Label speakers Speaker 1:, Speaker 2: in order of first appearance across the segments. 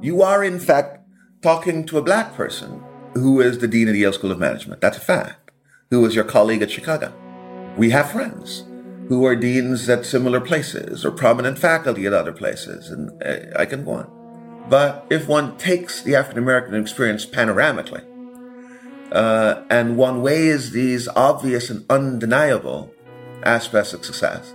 Speaker 1: You are, in fact, talking to a black person who is the dean of the Yale School of Management. That's a fact. Who is your colleague at Chicago. We have friends who are deans at similar places or prominent faculty at other places, and uh, I can go on. But if one takes the African American experience panoramically, uh, and one weighs these obvious and undeniable aspects of success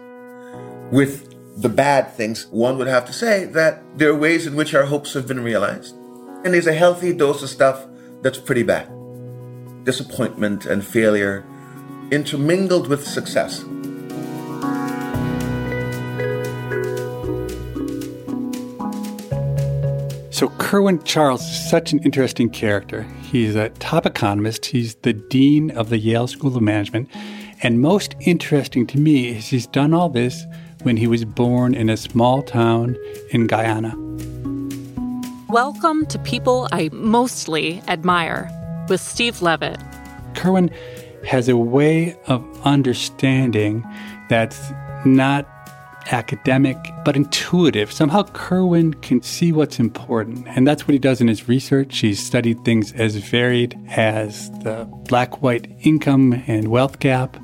Speaker 1: with the bad things, one would have to say that there are ways in which our hopes have been realized. And there's a healthy dose of stuff that's pretty bad. Disappointment and failure intermingled with success.
Speaker 2: So, Kerwin Charles is such an interesting character. He's a top economist, he's the dean of the Yale School of Management. And most interesting to me is he's done all this when he was born in a small town in Guyana.
Speaker 3: Welcome to People I Mostly Admire with Steve Levitt.
Speaker 2: Kerwin has a way of understanding that's not academic but intuitive. Somehow Kerwin can see what's important, and that's what he does in his research. He's studied things as varied as the black white income and wealth gap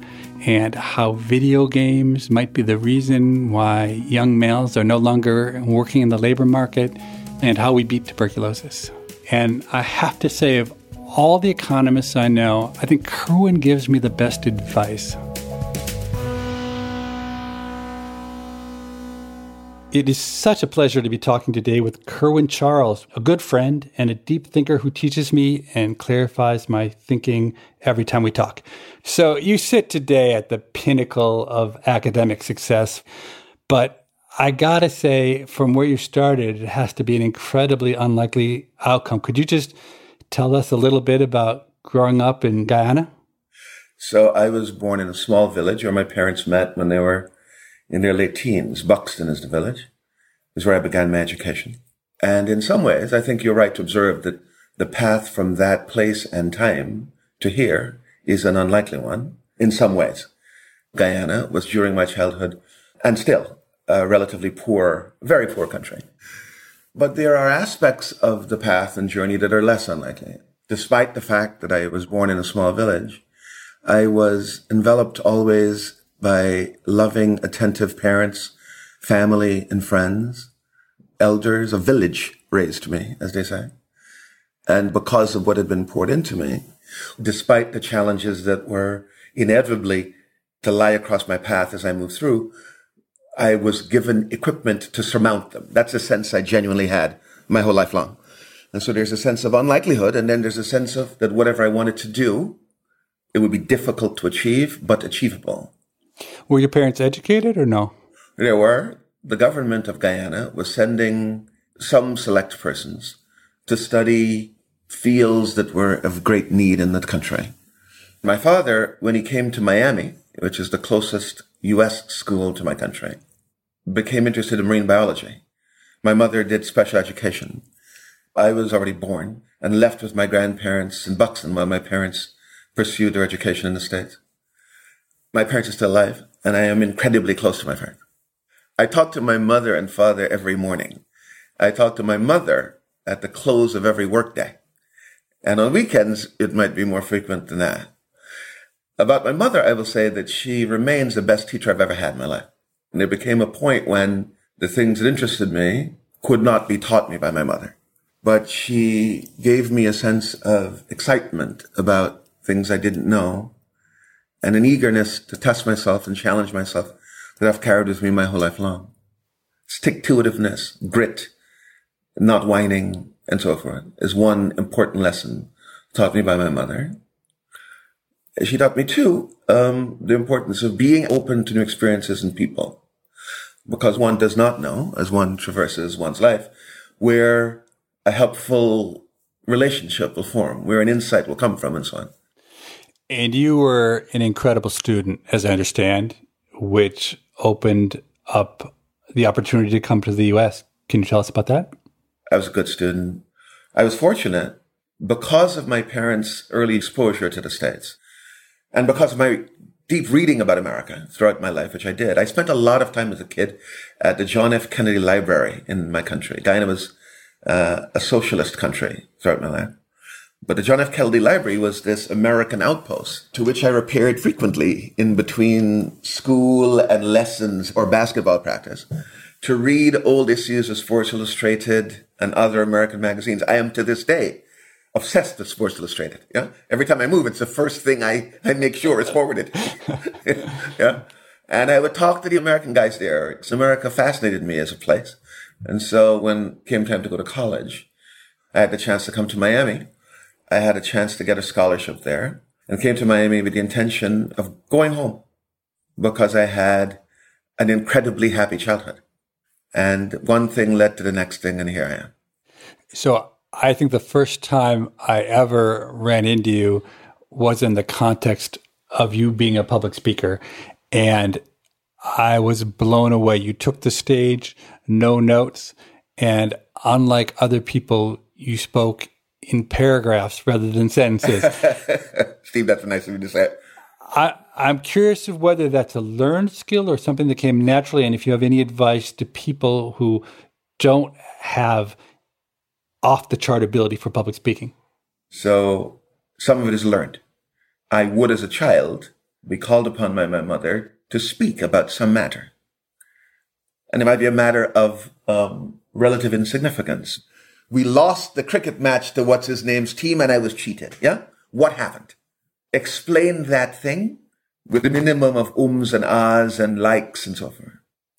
Speaker 2: and how video games might be the reason why young males are no longer working in the labor market, and how we beat tuberculosis. And I have to say, of all the economists I know, I think Kerwin gives me the best advice. It is such a pleasure to be talking today with Kerwin Charles, a good friend and a deep thinker who teaches me and clarifies my thinking every time we talk. So, you sit today at the pinnacle of academic success, but I gotta say, from where you started, it has to be an incredibly unlikely outcome. Could you just tell us a little bit about growing up in Guyana?
Speaker 1: So, I was born in a small village where my parents met when they were in their late teens. Buxton is the village, is where I began my education. And in some ways, I think you're right to observe that the path from that place and time to here is an unlikely one in some ways. Guyana was during my childhood and still a relatively poor, very poor country. But there are aspects of the path and journey that are less unlikely. Despite the fact that I was born in a small village, I was enveloped always by loving, attentive parents, family and friends, elders, a village raised me, as they say. And because of what had been poured into me, despite the challenges that were inevitably to lie across my path as I moved through, I was given equipment to surmount them. That's a sense I genuinely had my whole life long. And so there's a sense of unlikelihood, and then there's a sense of that whatever I wanted to do, it would be difficult to achieve, but achievable.
Speaker 2: Were your parents educated or no?
Speaker 1: They were. The government of Guyana was sending some select persons to study fields that were of great need in the country. My father, when he came to Miami, which is the closest U.S. school to my country, became interested in marine biology. My mother did special education. I was already born and left with my grandparents in Buxton while my parents pursued their education in the States. My parents are still alive, and I am incredibly close to my parents. I talk to my mother and father every morning. I talk to my mother at the close of every workday. And on weekends, it might be more frequent than that. About my mother, I will say that she remains the best teacher I've ever had in my life. And there became a point when the things that interested me could not be taught me by my mother. But she gave me a sense of excitement about things I didn't know and an eagerness to test myself and challenge myself that I've carried with me my whole life long. Stick to itiveness, grit, not whining, and so forth is one important lesson taught me by my mother. She taught me too um, the importance of being open to new experiences and people, because one does not know as one traverses one's life where a helpful relationship will form, where an insight will come from, and so on.
Speaker 2: And you were an incredible student, as I understand, which opened up the opportunity to come to the U.S. Can you tell us about that?
Speaker 1: I was a good student. I was fortunate because of my parents' early exposure to the States and because of my deep reading about America throughout my life, which I did. I spent a lot of time as a kid at the John F. Kennedy Library in my country. Guyana was uh, a socialist country throughout my life. But the John F. Kennedy Library was this American outpost to which I repaired frequently in between school and lessons or basketball practice to read old issues of Sports Illustrated and other American magazines. I am to this day obsessed with Sports Illustrated. Yeah. Every time I move, it's the first thing I, I make sure is forwarded. yeah. And I would talk to the American guys there. America fascinated me as a place. And so when came time to go to college, I had the chance to come to Miami. I had a chance to get a scholarship there and came to Miami with the intention of going home because I had an incredibly happy childhood. And one thing led to the next thing, and here I am.
Speaker 2: So I think the first time I ever ran into you was in the context of you being a public speaker. And I was blown away. You took the stage, no notes. And unlike other people, you spoke in paragraphs rather than sentences.
Speaker 1: Steve, that's a nice of you to say.
Speaker 2: I, I'm curious of whether that's a learned skill or something that came naturally, and if you have any advice to people who don't have off the chart ability for public speaking.
Speaker 1: So some of it is learned. I would, as a child, be called upon by my mother to speak about some matter. And it might be a matter of um, relative insignificance. We lost the cricket match to what's his name's team and I was cheated. Yeah? What happened? explain that thing with a minimum of ums and ahs and likes and so forth.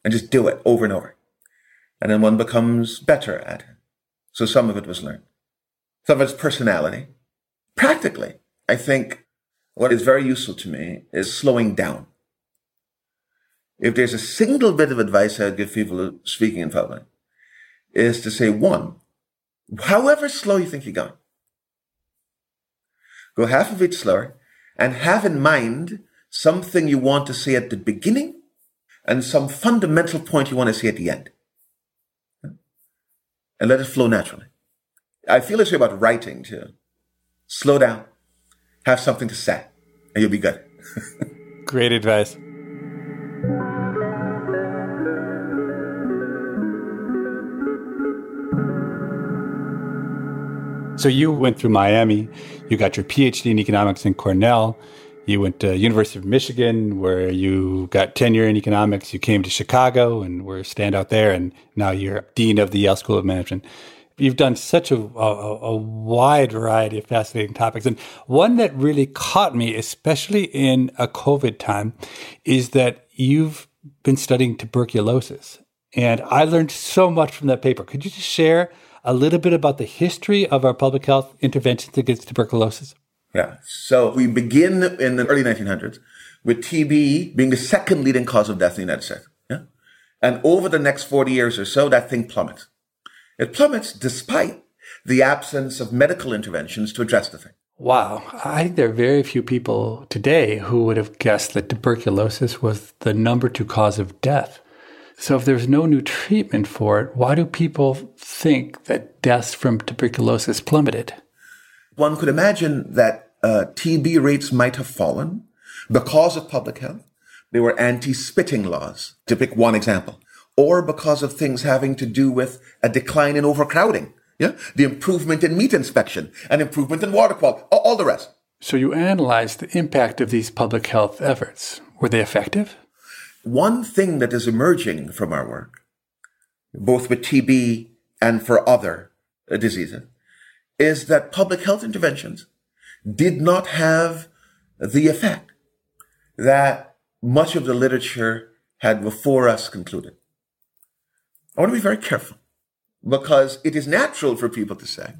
Speaker 1: And just do it over and over. And then one becomes better at it. So some of it was learned. Some of it's personality. Practically, I think what is very useful to me is slowing down. If there's a single bit of advice I'd give people speaking in public, is to say one, however slow you think you're going, go half of bit slower and have in mind something you want to say at the beginning and some fundamental point you want to say at the end. And let it flow naturally. I feel this way about writing too. Slow down, have something to say, and you'll be good.
Speaker 2: Great advice. So you went through Miami, you got your PhD in economics in Cornell, you went to University of Michigan where you got tenure in economics. You came to Chicago and were a standout there, and now you're dean of the Yale School of Management. You've done such a, a, a wide variety of fascinating topics, and one that really caught me, especially in a COVID time, is that you've been studying tuberculosis, and I learned so much from that paper. Could you just share? A little bit about the history of our public health interventions against tuberculosis?
Speaker 1: Yeah. So we begin in the early 1900s with TB being the second leading cause of death in the United States. Yeah. And over the next 40 years or so, that thing plummets. It plummets despite the absence of medical interventions to address the thing.
Speaker 2: Wow. I think there are very few people today who would have guessed that tuberculosis was the number two cause of death. So if there's no new treatment for it, why do people think that deaths from tuberculosis plummeted?
Speaker 1: One could imagine that uh, TB rates might have fallen because of public health. There were anti-spitting laws, to pick one example, or because of things having to do with a decline in overcrowding. Yeah, the improvement in meat inspection, an improvement in water quality, all the rest.
Speaker 2: So you analyzed the impact of these public health efforts. Were they effective?
Speaker 1: One thing that is emerging from our work, both with TB and for other uh, diseases is that public health interventions did not have the effect that much of the literature had before us concluded. I want to be very careful because it is natural for people to say,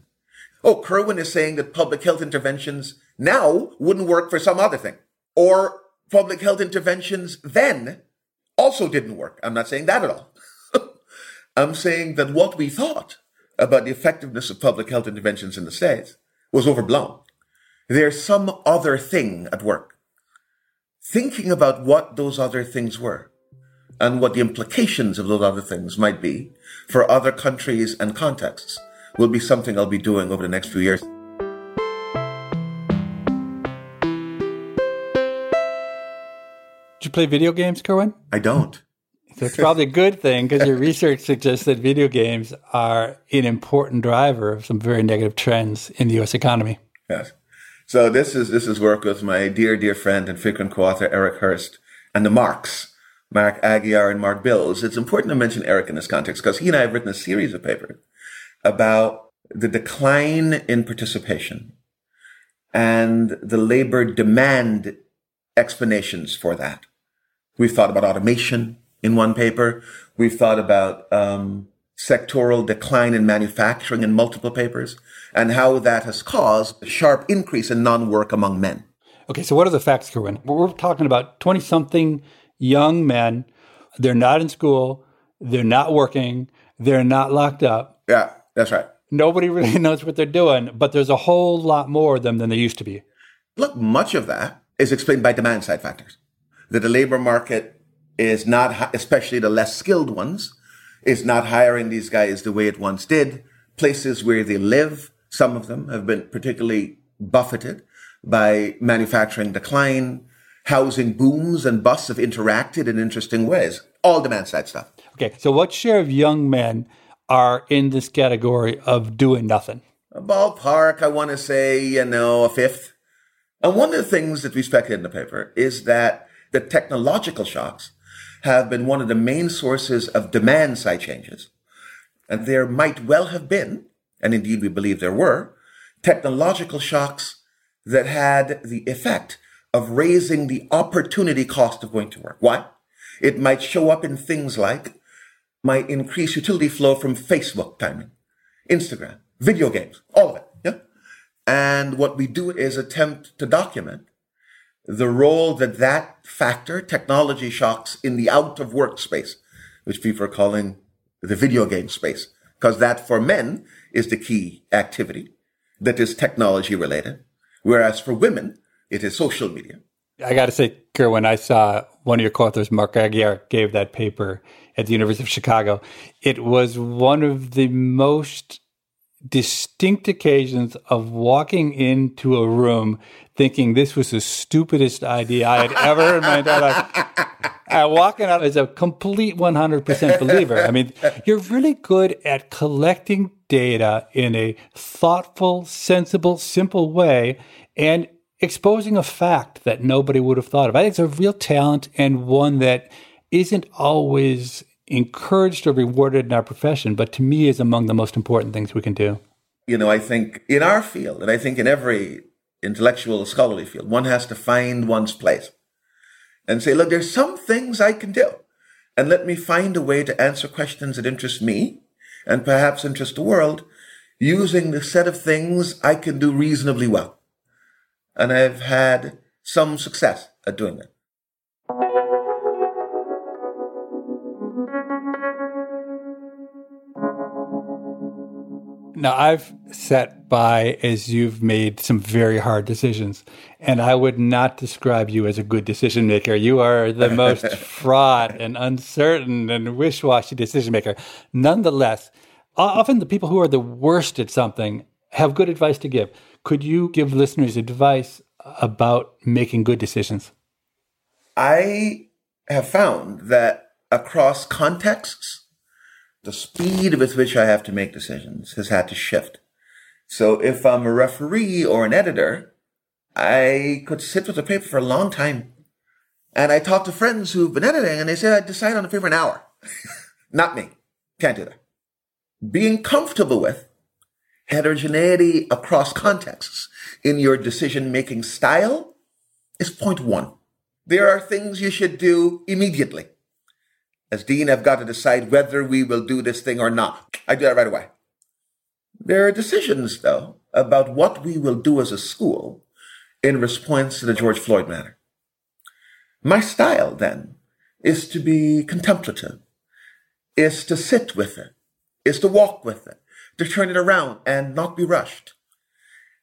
Speaker 1: oh, Kerwin is saying that public health interventions now wouldn't work for some other thing. Or public health interventions then also didn't work. I'm not saying that at all. I'm saying that what we thought about the effectiveness of public health interventions in the States was overblown. There's some other thing at work. Thinking about what those other things were and what the implications of those other things might be for other countries and contexts will be something I'll be doing over the next few years.
Speaker 2: You play video games, Kerwin?
Speaker 1: I don't.
Speaker 2: That's probably a good thing because your research suggests that video games are an important driver of some very negative trends in the U.S. economy.
Speaker 1: Yes. So this is this is work with my dear dear friend and frequent co-author Erik Hurst and the Marks, Mark Aguiar and Mark Bils. It's important to mention Erik in this context because he and I have written a series of papers about the decline in participation and the labor demand explanations for that. We've thought about automation in one paper. We've thought about um, sectoral decline in manufacturing in multiple papers and how that has caused a sharp increase in non-work among men.
Speaker 2: Okay, so what are the facts, Kerwin? We're talking about 20 something young men. They're not in school. They're not working. They're not locked up.
Speaker 1: Yeah, that's right.
Speaker 2: Nobody really knows what they're doing, but there's a whole lot more of them than there used to be.
Speaker 1: Look, much of that is explained by demand side factors. That the labor market is not, especially the less skilled ones, is not hiring these guys the way it once did. Places where they live, some of them have been particularly buffeted by manufacturing decline. Housing booms and busts have interacted in interesting ways. All demand side stuff.
Speaker 2: Okay, so what share of young men are in this category of doing nothing?
Speaker 1: A ballpark, I want to say, you know, a fifth. And one of the things that we speculate in the paper is that the technological shocks have been one of the main sources of demand side changes. And there might well have been, and indeed we believe there were, technological shocks that had the effect of raising the opportunity cost of going to work. Why? It might show up in things like might increase utility flow from Facebook timing, Instagram, video games, all of it. Yeah. And what we do is attempt to document the role that that factor, technology shocks in the out of work space, which people are calling the video game space, because that for men is the key activity that is technology related. Whereas for women, it is social media.
Speaker 2: I got to say, Kerr, when I saw one of your co-authors, Mark Aguiar, gave that paper at the University of Chicago, it was one of the most distinct occasions of walking into a room thinking this was the stupidest idea I had ever in my entire life. And walking out as a complete 100% believer. I mean, you're really good at collecting data in a thoughtful, sensible, simple way and exposing a fact that nobody would have thought of. I think it's a real talent and one that isn't always encouraged or rewarded in our profession, but to me is among the most important things we can do.
Speaker 1: You know, I think in our field, and I think in every intellectual scholarly field, one has to find one's place and say, look, there's some things I can do. And let me find a way to answer questions that interest me and perhaps interest the world using the set of things I can do reasonably well. And I've had some success at doing that.
Speaker 2: Now, I've sat by as you've made some very hard decisions, and I would not describe you as a good decision maker. You are the most fraught and uncertain and wish washy decision maker. Nonetheless, often the people who are the worst at something have good advice to give. Could you give listeners advice about making good decisions?
Speaker 1: I have found that across contexts, the speed with which I have to make decisions has had to shift. So if I'm a referee or an editor, I could sit with a paper for a long time. And I talk to friends who've been editing and they say I decide on a paper an hour. Not me. Can't do that. being comfortable with heterogeneity across contexts in your decision making style is point one. There are things you should do immediately. As dean, I've got to decide whether we will do this thing or not. I do that right away. There are decisions, though, about what we will do as a school in response to the George Floyd matter. My style, then, is to be contemplative, is to sit with it, is to walk with it, to turn it around and not be rushed.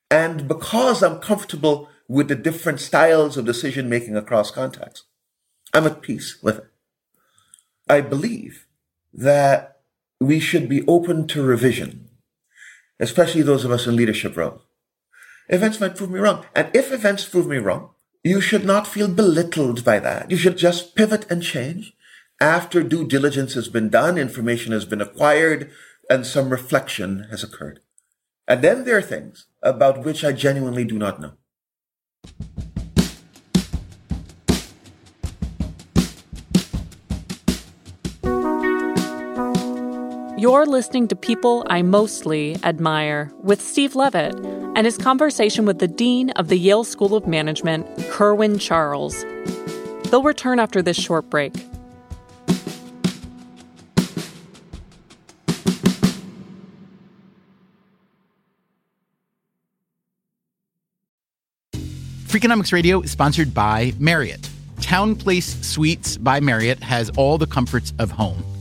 Speaker 1: And because I'm comfortable with the different styles of decision making across contexts, I'm at peace with it. I believe that we should be open to revision, especially those of us in leadership roles. Events might prove me wrong. And if events prove me wrong, you should not feel belittled by that. You should just pivot and change after due diligence has been done, information has been acquired, and some reflection has occurred. And then there are things about which I genuinely do not know.
Speaker 3: You're listening to People I Mostly Admire with Steve Levitt and his conversation with the Dean of the Yale School of Management, Kerwin Charles. They'll return after this short break.
Speaker 4: Freakonomics Radio is sponsored by Marriott. TownePlace Suites by Marriott has all the comforts of home.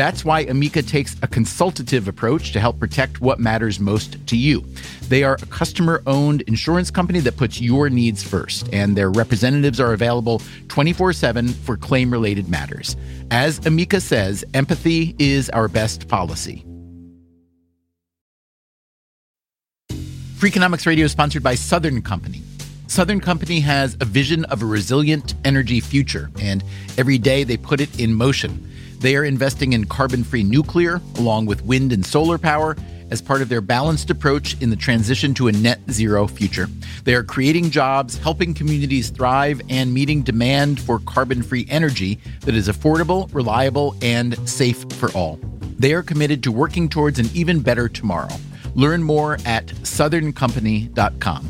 Speaker 4: That's why Amica takes a consultative approach to help protect what matters most to you. They are a customer owned insurance company that puts your needs first, and their representatives are available 24 7 for claim related matters. As Amica says, empathy is our best policy. Freakonomics Radio is sponsored by Southern Company. Southern Company has a vision of a resilient energy future, and every day they put it in motion. They are investing in carbon free nuclear, along with wind and solar power, as part of their balanced approach in the transition to a net zero future. They are creating jobs, helping communities thrive, and meeting demand for carbon free energy that is affordable, reliable, and safe for all. They are committed to working towards an even better tomorrow. Learn more at southerncompany.com.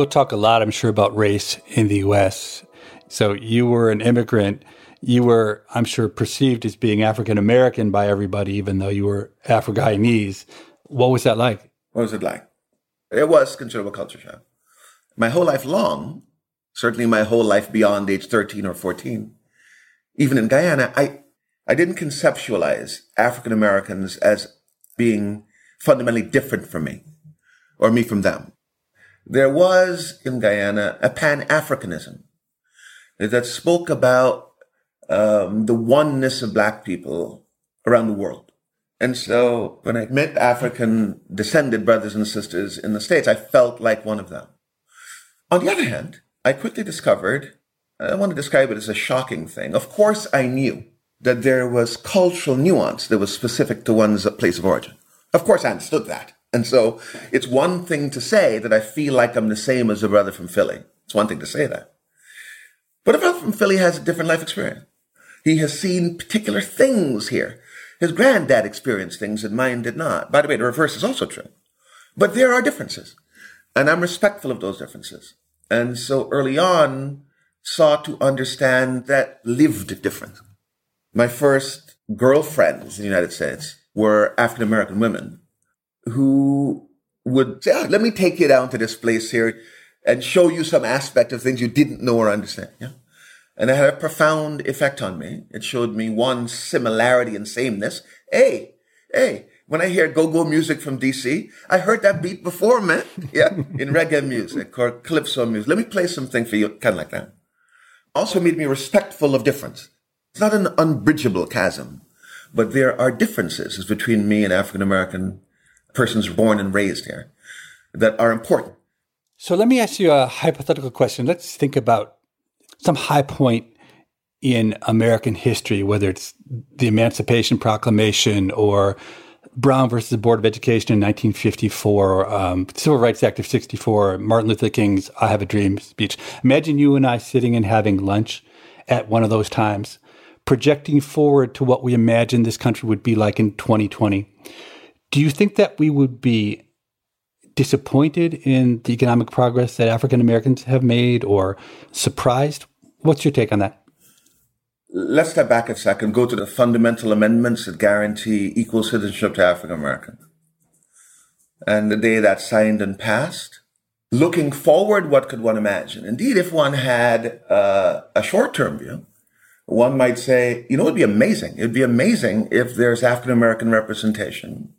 Speaker 2: We'll talk a lot, I'm sure, about race in the U.S. So you were an immigrant. You were, I'm sure, perceived as being African American by everybody, even though you were Afro Guyanese. What was that like?
Speaker 1: What was it like? It was considerable culture shock. My whole life long, certainly my whole life beyond age 13 or 14, even in Guyana, I, I didn't conceptualize African Americans as being fundamentally different from me or me from them. There was in Guyana a Pan Africanism that spoke about um, the oneness of Black people around the world. And so when I met African descended brothers and sisters in the States, I felt like one of them. On the other hand, I quickly discovered, I want to describe it as a shocking thing. Of course, I knew that there was cultural nuance that was specific to one's place of origin. Of course, I understood that. And so it's one thing to say that I feel like I'm the same as a brother from Philly. It's one thing to say that. But a brother from Philly has a different life experience. He has seen particular things here. His granddad experienced things that mine did not. By the way, the reverse is also true. But there are differences. And I'm respectful of those differences. And so early on, sought to understand that lived difference. My first girlfriends in the United States were African American women who would say, oh, let me take you down to this place here and show you some aspect of things you didn't know or understand. Yeah. And it had a profound effect on me. It showed me one similarity and sameness. Hey, hey, when I hear go-go music from DC, I heard that beat before, man. Yeah, in reggae music or calypso music. Let me play something for you, kind of like that. Also made me respectful of difference. It's not an unbridgeable chasm, but there are differences between me and African American persons born and raised here that are important.
Speaker 2: So let me ask you a hypothetical question. Let's think about some high point in American history, whether it's the Emancipation Proclamation or Brown versus the Board of Education in 1954, um, Civil Rights Act of 64, Martin Luther King's I Have a Dream speech. Imagine you and I sitting and having lunch at one of those times, projecting forward to what we imagine this country would be like in 2020. Do you think that we would be disappointed in the economic progress that African Americans have made or surprised? What's your take on that?
Speaker 1: Let's step back a second, go to the fundamental amendments that guarantee equal citizenship to African Americans. And the day that signed and passed, looking forward, what could one imagine? Indeed, if one had uh, a short term view, one might say, you know, it'd be amazing. It'd be amazing if there's African American representation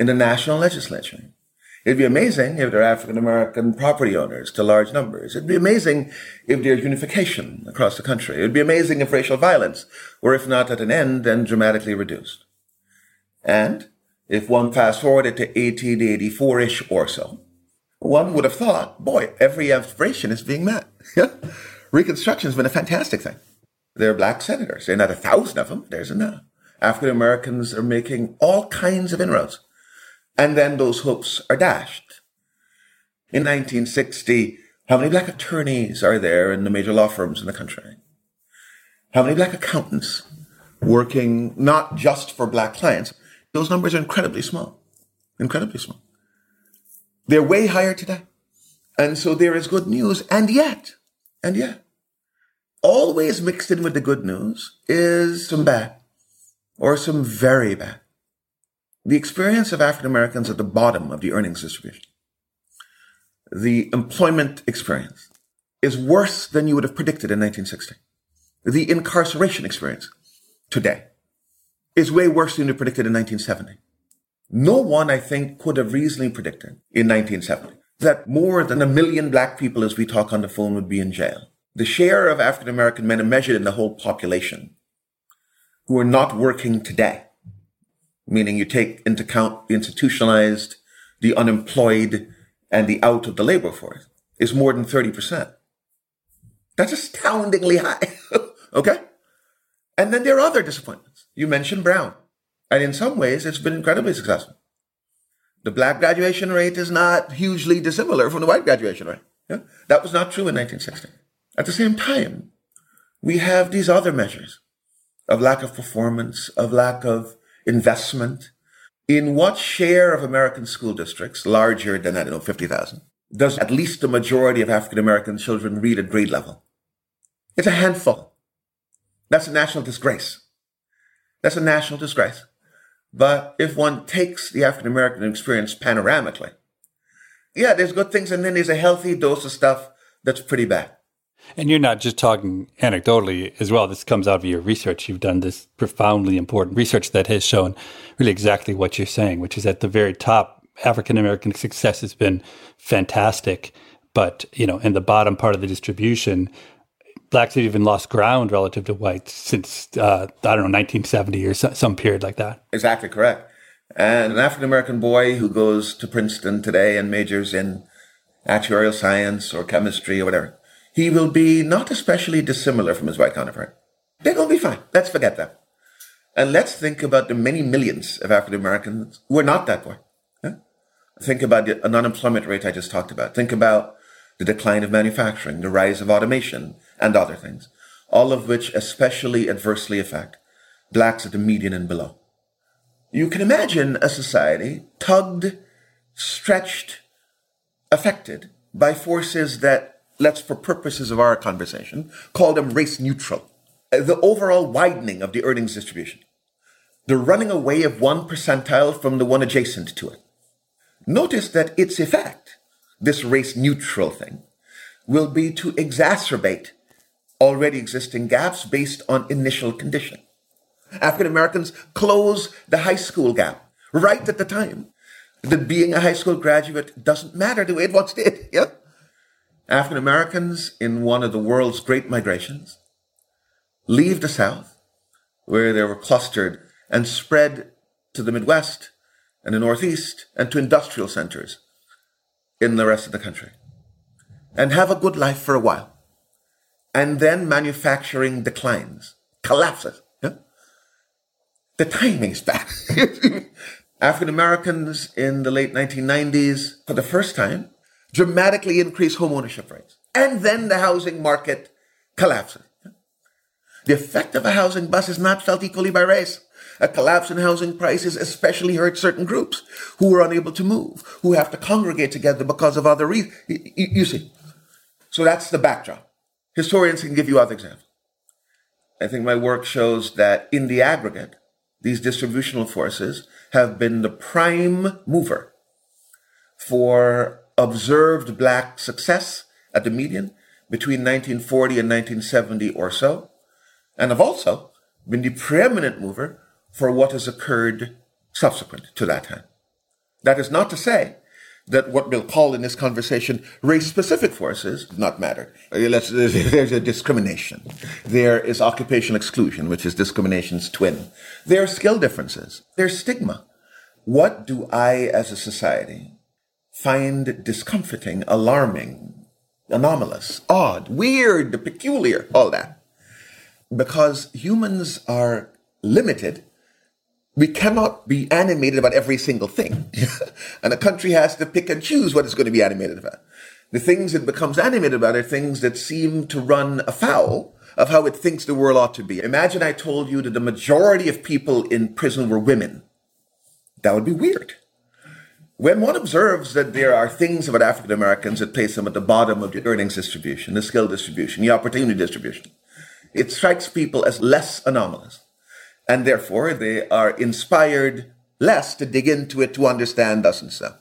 Speaker 1: in the national legislature. It'd be amazing if there are African American property owners to large numbers. It'd be amazing if there's unification across the country. It'd be amazing if racial violence were, if not at an end, then dramatically reduced. And if one fast forwarded to 1884-ish or so, one would have thought, boy, every aspiration is being met. Reconstruction has been a fantastic thing. There are black senators. There are not a thousand of them. There's enough. African Americans are making all kinds of inroads and then those hopes are dashed. In 1960, how many black attorneys are there in the major law firms in the country? How many black accountants working not just for black clients? Those numbers are incredibly small. Incredibly small. They're way higher today. And so there is good news. And yet, and yet, always mixed in with the good news is some bad or some very bad the experience of African Americans at the bottom of the earnings distribution, the employment experience, is worse than you would have predicted in 1960. The incarceration experience today is way worse than you predicted in 1970. No one, I think, could have reasonably predicted in 1970 that more than a million black people as we talk on the phone would be in jail. The share of African American men measured in the whole population who are not working today meaning you take into account the institutionalized, the unemployed, and the out of the labor force, is more than 30%. That's astoundingly high. okay? And then there are other disappointments. You mentioned Brown. And in some ways, it's been incredibly successful. The black graduation rate is not hugely dissimilar from the white graduation rate. Yeah? That was not true in 1960. At the same time, we have these other measures of lack of performance, of lack of investment in what share of American school districts, larger than, I don't know, 50,000, does at least the majority of African American children read at grade level? It's a handful. That's a national disgrace. That's a national disgrace. But if one takes the African American experience panoramically, yeah, there's good things, and then there's a healthy dose of stuff that's pretty bad.
Speaker 2: And you're not just talking anecdotally as well. This comes out of your research. You've done this profoundly important research that has shown really exactly what you're saying, which is at the very top, African American success has been fantastic. But, you know, in the bottom part of the distribution, blacks have even lost ground relative to whites since, uh, I don't know, 1970 or so, some period like that.
Speaker 1: Exactly correct. And an African American boy who goes to Princeton today and majors in actuarial science or chemistry or whatever he will be not especially dissimilar from his white counterpart. They're going to be fine. Let's forget that. And let's think about the many millions of African Americans who are not that way. Yeah? Think about the unemployment rate I just talked about. Think about the decline of manufacturing, the rise of automation, and other things, all of which especially adversely affect blacks at the median and below. You can imagine a society tugged, stretched, affected by forces that let's, for purposes of our conversation, call them race neutral. Uh, the overall widening of the earnings distribution. The running away of one percentile from the one adjacent to it. Notice that its effect, this race neutral thing, will be to exacerbate already existing gaps based on initial condition. African Americans close the high school gap right at the time that being a high school graduate doesn't matter the way it once did. Yeah? African Americans in one of the world's great migrations leave the South, where they were clustered and spread to the Midwest and the Northeast and to industrial centers in the rest of the country and have a good life for a while. And then manufacturing declines, collapses. The timing's bad. African Americans in the late 1990s, for the first time, dramatically increase home ownership rates. And then the housing market collapses. The effect of a housing bust is not felt equally by race. A collapse in housing prices especially hurt certain groups who are unable to move, who have to congregate together because of other reasons. You see. So that's the backdrop. Historians can give you other examples. I think my work shows that in the aggregate, these distributional forces have been the prime mover for observed black success at the median between 1940 and 1970 or so, and have also been the preeminent mover for what has occurred subsequent to that time. That is not to say that what we'll call in this conversation race specific forces not matter. There's a discrimination. There is occupational exclusion, which is discrimination's twin. There are skill differences. There's stigma. What do I as a society find discomforting, alarming, anomalous, odd, weird, peculiar, all that? Because humans are limited we cannot be animated about every single thing. and a country has to pick and choose what it's going to be animated about. The things it becomes animated about are things that seem to run afoul of how it thinks the world ought to be. Imagine I told you that the majority of people in prison were women. That would be weird. When one observes that there are things about African Americans that place them at the bottom of the earnings distribution, the skill distribution, the opportunity distribution, it strikes people as less anomalous and therefore they are inspired less to dig into it to understand us and so.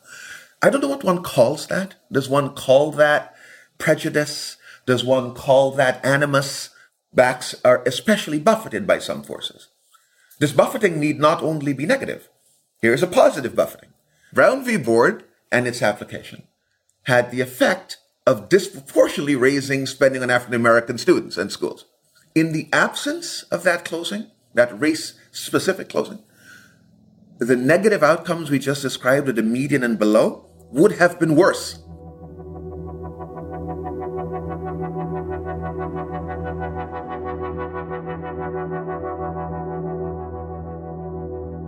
Speaker 1: I don't know what one calls that. Does one call that prejudice? Does one call that animus? Backs are especially buffeted by some forces. This buffeting need not only be negative. Here's a positive buffeting. Brown v. Board and its application had the effect of disproportionately raising spending on African American students and schools. In the absence of that closing, that race specific closing, the negative outcomes we just described at the median and below would have been worse.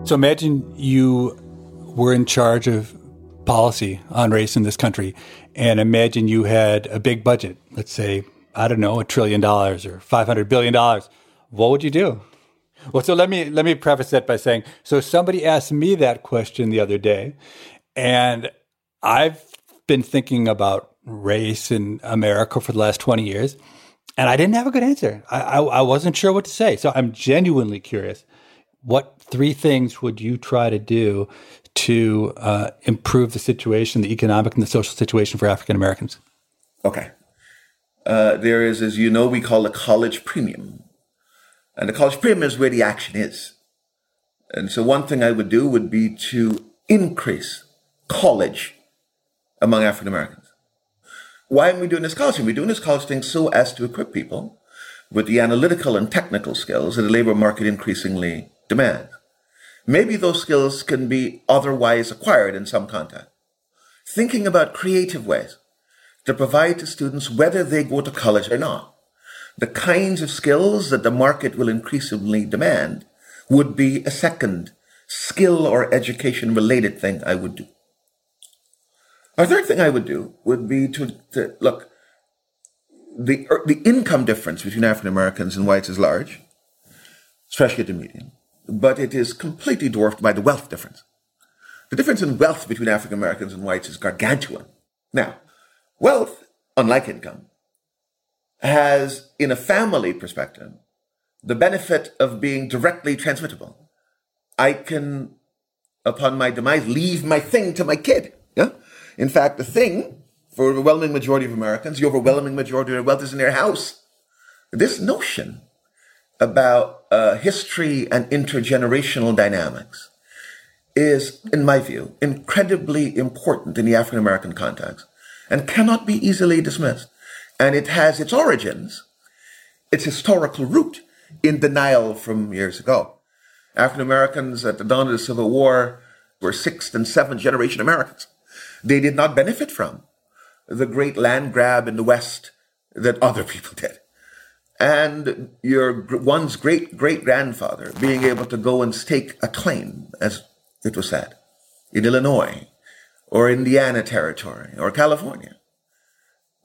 Speaker 2: So imagine you were in charge of policy on race in this country, and imagine you had a big budget, let's say, I don't know, a trillion dollars or $500 billion. What would you do? Well, so let me let me preface that by saying, so somebody asked me that question the other day, and I've been thinking about race in America for the last twenty years, and I didn't have a good answer. I, I, I wasn't sure what to say, so I'm genuinely curious. What three things would you try to do to uh, improve the situation, the economic and the social situation for African Americans?
Speaker 1: Okay. Uh, there is, as you know, we call a college premium. And the college premium is where the action is. And so one thing I would do would be to increase college among African Americans. Why are we doing this college? We're doing this college thing so as to equip people with the analytical and technical skills that the labor market increasingly demands. Maybe those skills can be otherwise acquired in some context. Thinking about creative ways to provide to students whether they go to college or not the kinds of skills that the market will increasingly demand would be a second skill or education related thing I would do. A third thing I would do would be to, to look, the, er, the income difference between African Americans and whites is large, especially at the median, but it is completely dwarfed by the wealth difference. The difference in wealth between African Americans and whites is gargantuan. Now, wealth, unlike income, has, in a family perspective, the benefit of being directly transmittable. I can, upon my demise, leave my thing to my kid. Yeah? In fact, the thing, for the overwhelming majority of Americans, the overwhelming majority of their wealth is in their house. this notion about uh, history and intergenerational dynamics is, in my view, incredibly important in the African American context and cannot be easily dismissed. And it has its origins, its historical root in denial from years ago. African Americans at the dawn of the Civil War were sixth and seventh generation Americans. They did not benefit from the great land grab in the West that other people did. And your one's great great grandfather being able to go and stake a claim, as it was said, in Illinois or Indiana territory or California.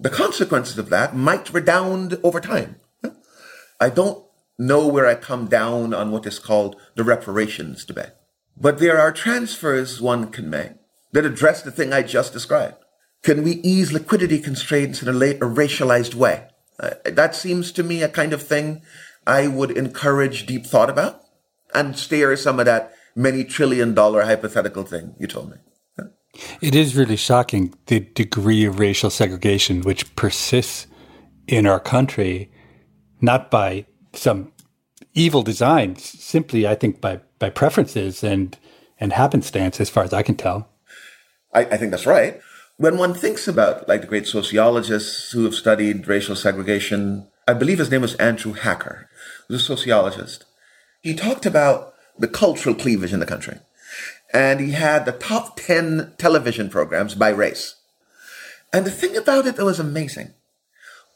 Speaker 1: The consequences of that might redound over time. I don't know where I come down on what is called the reparations debate. But there are transfers one can make that address the thing I just described. Can we ease liquidity constraints in a, la- a racialized way? Uh, that seems to me a kind of thing I would encourage deep thought about and steer some of that many trillion dollar hypothetical thing you told me.
Speaker 2: It is really shocking the degree of racial segregation which persists in our country, not by some evil design, simply, I think, by, by preferences and, and happenstance, as far as I can tell.
Speaker 1: I, I think that's right. When one thinks about like the great sociologists who have studied racial segregation, I believe his name was Andrew Hacker, who's a sociologist. He talked about the cultural cleavage in the country. And he had the top 10 television programs by race. And the thing about it that was amazing,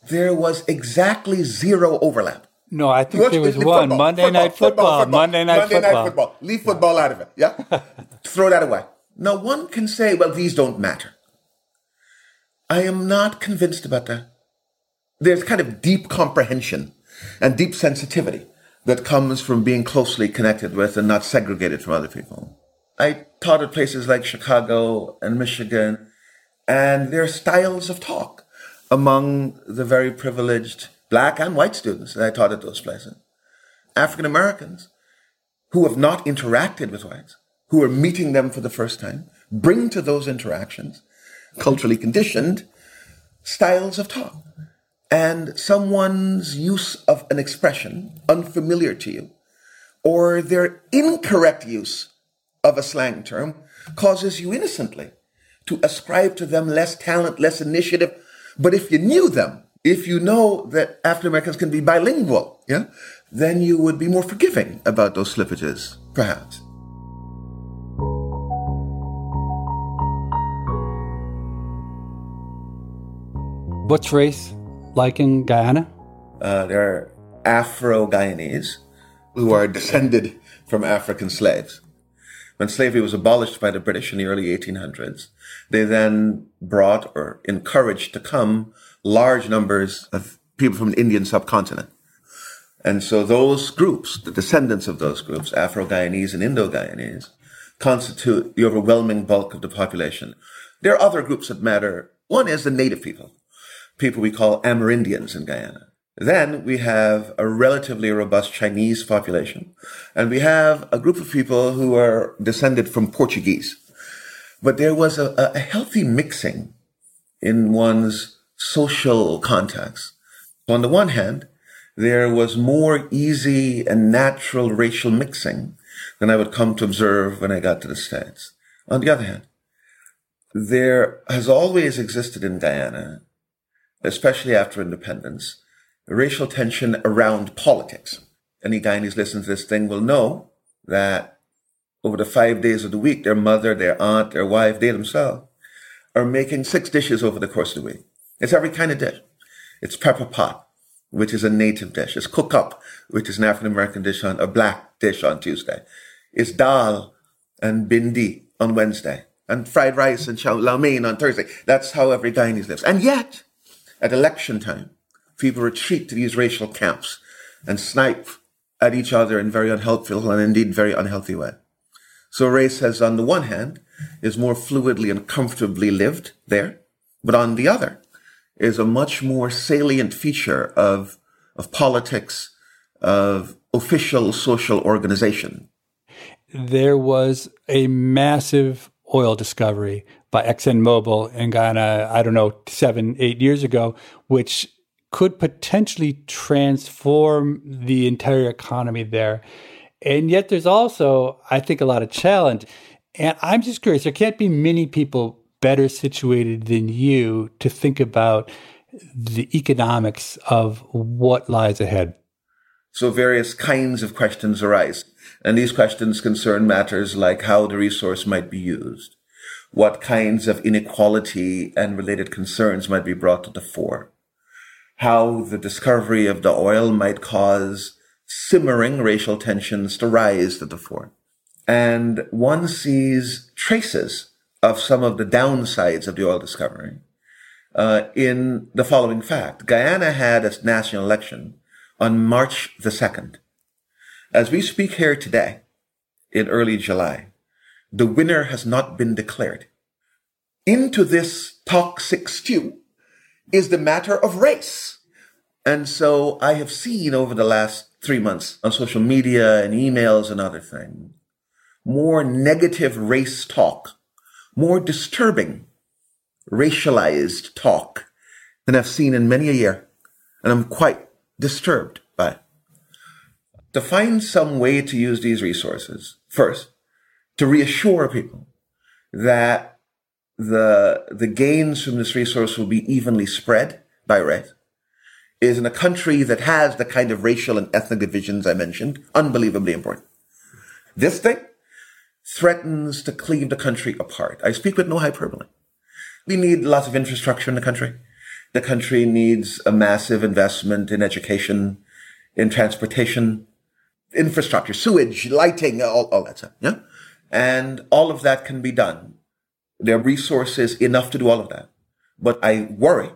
Speaker 1: there was exactly zero overlap.
Speaker 2: No, I think there was one football, Monday football, Night Football. football Monday Night Monday Football. Night Football.
Speaker 1: Leave football out of it. Yeah, throw that away. Now one can say, well, these don't matter. I am not convinced about that. There's kind of deep comprehension and deep sensitivity that comes from being closely connected with and not segregated from other people. I taught at places like Chicago and Michigan, and there are styles of talk among the very privileged black and white students that I taught at those places. African Americans who have not interacted with whites, who are meeting them for the first time, bring to those interactions culturally conditioned styles of talk. And someone's use of an expression unfamiliar to you, or their incorrect use of a slang term, causes you innocently to ascribe to them less talent, less initiative. But if you knew them, if you know that African Americans can be bilingual, yeah, then you would be more forgiving about those slippages, perhaps.
Speaker 2: What's race like in Guyana?
Speaker 1: Uh, there are Afro Guyanese who are descended from African slaves. When slavery was abolished by the British in the early 1800s, they then brought or encouraged to come large numbers of people from the Indian subcontinent. And so those groups, the descendants of those groups, Afro-Guyanese and Indo-Guyanese, constitute the overwhelming bulk of the population. There are other groups that matter. One is the native people, people we call Amerindians in Guyana. Then we have a relatively robust Chinese population, and we have a group of people who are descended from Portuguese. But there was a, a healthy mixing in one's social context. So on the one hand, there was more easy and natural racial mixing than I would come to observe when I got to the States. On the other hand, there has always existed in Guyana, especially after independence, racial tension around politics. Any Guyanese listening to this thing will know that over the five days of the week, their mother, their aunt, their wife, they themselves are making six dishes over the course of the week. It's every kind of dish. It's pepper pot, which is a native dish. It's cook up, which is an African American dish on a black dish on Tuesday. It's dal and bindi on Wednesday and fried rice and chow mein on Thursday. That's how every Guyanese lives. And yet, at election time, people retreat to these racial camps and snipe at each other in very unhelpful and indeed very unhealthy way. So race has, on the one hand, is more fluidly and comfortably lived there, but on the other, is a much more salient feature of, of politics, of official social organization.
Speaker 2: There was a massive oil discovery by ExxonMobil in Guyana, I don't know, seven, eight years ago, which could potentially transform the entire economy there. And yet there's also, I think, a lot of challenge. And I'm just curious, there can't be many people better situated than you to think about the economics of what lies ahead.
Speaker 1: So various kinds of questions arise. And these questions concern matters like how the resource might be used, what kinds of inequality and related concerns might be brought to the fore, how the discovery of the oil might cause simmering racial tensions to rise to the fore. And one sees traces of some of the downsides of the oil discovery uh, in the following fact. Guyana had its national election on March the 2nd. As we speak here today, in early July, the winner has not been declared. Into this toxic stew is the matter of race. And so I have seen over the last three months on social media and emails and other things, more negative race talk, more disturbing racialized talk than I've seen in many a year. And I'm quite disturbed by it. To find some way to use these resources, first, to reassure people that the, the gains from this resource will be evenly spread by race, is in a country that has the kind of racial and ethnic divisions I mentioned, unbelievably important. This thing threatens to cleave the country apart. I speak with no hyperbole. We need lots of infrastructure in the country. The country needs a massive investment in education, in transportation, infrastructure, sewage, lighting, all, all that stuff. Yeah. And all of that can be done. There are resources enough to do all of that. But I worry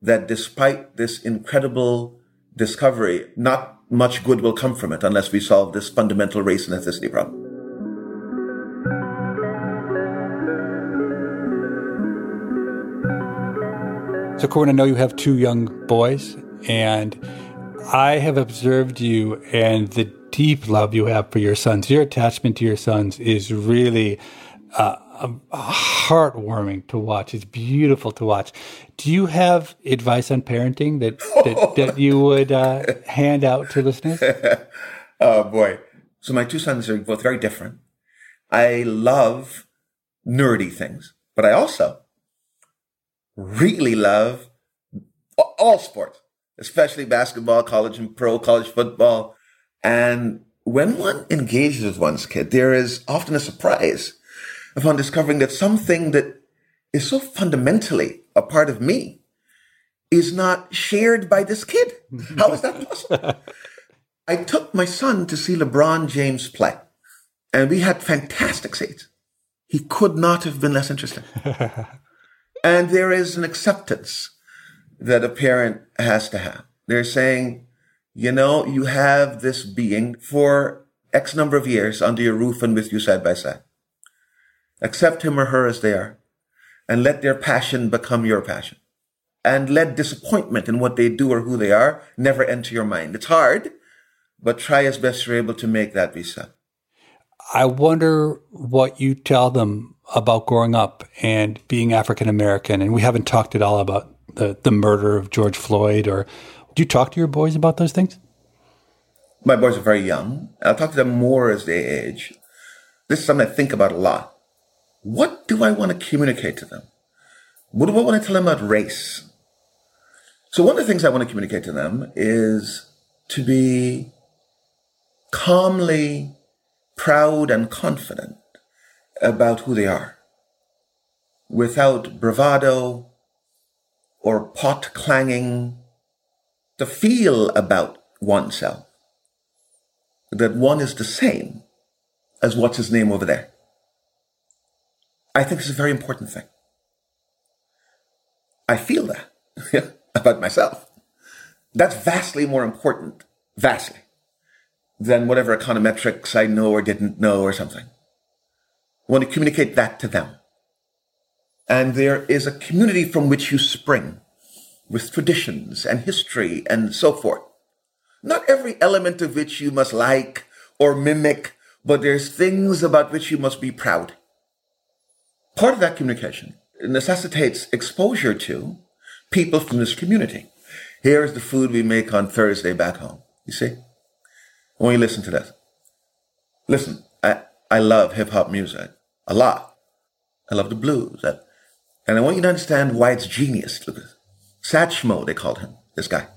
Speaker 1: that despite this incredible discovery, not much good will come from it unless we solve this fundamental race and ethnicity problem.
Speaker 2: So, Kerwin, I know you have two young boys, and I have observed you and the deep love you have for your sons. Your attachment to your sons is really uh, heartwarming to watch. It's beautiful to watch. Do you have advice on parenting that that, that you would uh, hand out to listeners?
Speaker 1: oh boy! So my two sons are both very different. I love nerdy things, but I also really love all sports, especially basketball, college and pro, college football. And when one engages with one's kid, there is often a surprise upon discovering that something that is so fundamentally a part of me is not shared by this kid. How is that possible? I took my son to see LeBron James play, and we had fantastic seats. He could not have been less interested. And there is an acceptance that a parent has to have. They're saying, you know, you have this being for X number of years under your roof and with you side by side. Accept him or her as they are and let their passion become your passion. And let disappointment in what they do or who they are never enter your mind. It's hard, but try as best you're able to make that so.
Speaker 2: I wonder what you tell them about growing up and being African American. And we haven't talked at all about the, the murder of George Floyd or do you talk to your boys about those things?
Speaker 1: My boys are very young. I'll talk to them more as they age. This is something I think about a lot. What do I want to communicate to them? What do I want to tell them about race? So one of the things I want to communicate to them is to be calmly proud and confident about who they are without bravado or pot clanging to feel about oneself that one is the same as what's his name over there. I think it's a very important thing. I feel that about myself. That's vastly more important, vastly, than whatever econometrics I know or didn't know or something. I want to communicate that to them. And there is a community from which you spring with traditions and history and so forth. Not every element of which you must like or mimic, but there's things about which you must be proud. Part of that communication necessitates exposure to people from this community. Here's the food we make on Thursday back home. You see? When you listen to this. Listen, I, I love hip hop music a lot. I love the blues. And I want you to understand why it's genius. This. Satchmo, they called him, this guy.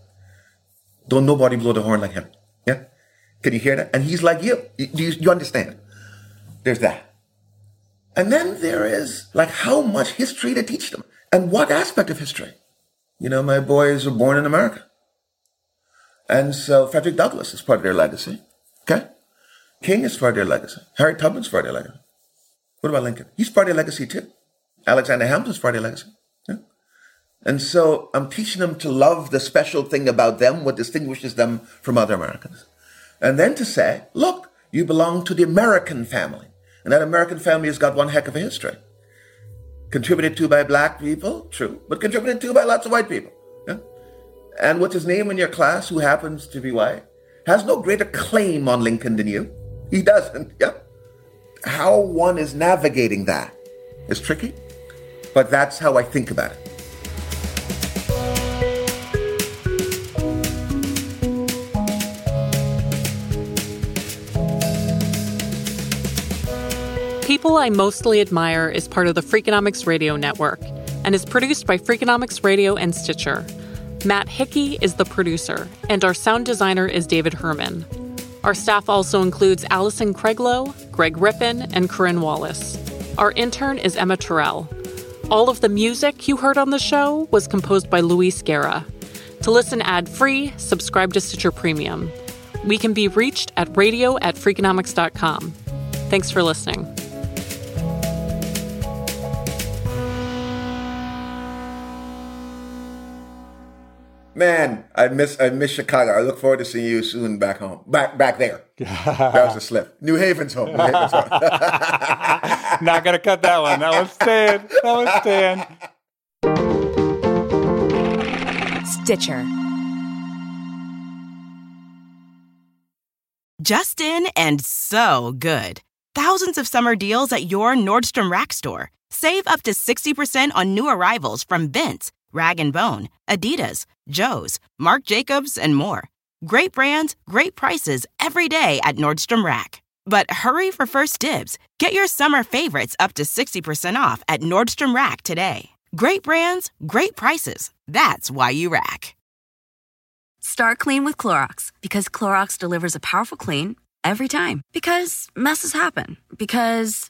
Speaker 1: Don't nobody blow the horn like him. Yeah? Can you hear that? And he's like you. Do you, you understand? There's that. And then there is like how much history to teach them and what aspect of history. You know, my boys were born in America. And so Frederick Douglass is part of their legacy. Okay? King is part of their legacy. Harriet Tubman's part of their legacy. What about Lincoln? He's part of their legacy too. Alexander Hamilton's part of their legacy. And so I'm teaching them to love the special thing about them, what distinguishes them from other Americans. And then to say, look, you belong to the American family. And that American family has got one heck of a history. Contributed to by black people, true, but contributed to by lots of white people. Yeah? And what's his name in your class who happens to be white has no greater claim on Lincoln than you. He doesn't. Yeah. How one is navigating that is tricky, but that's how I think about it.
Speaker 3: People I Mostly Admire is part of the Freakonomics Radio Network and is produced by Freakonomics Radio and Stitcher. Matt Hickey is the producer, and our sound designer is David Herman. Our staff also includes Allison Craiglow, Greg Rippin, and Corinne Wallace. Our intern is Emma Terrell. All of the music you heard on the show was composed by Luis Guerra. To listen ad free, subscribe to Stitcher Premium. We can be reached at radio at freakonomics.com. Thanks for listening.
Speaker 1: Man, I miss I miss Chicago. I look forward to seeing you soon back home. Back back there. that was a slip. New Haven's home. New Haven's home.
Speaker 2: Not gonna cut that one. That was staying. That was
Speaker 5: staying. Stitcher. Justin and so good. Thousands of summer deals at your Nordstrom Rack store. Save up to 60% on new arrivals from Vince, Rag & Bone, Adidas, Joe's, Marc Jacobs, and more. Great brands, great prices every day at Nordstrom Rack. But hurry for first dibs. Get your summer favorites up to 60% off at Nordstrom Rack today. Great brands, great prices. That's why you rack.
Speaker 6: Start clean with Clorox because Clorox delivers a powerful clean every time. Because messes happen. Because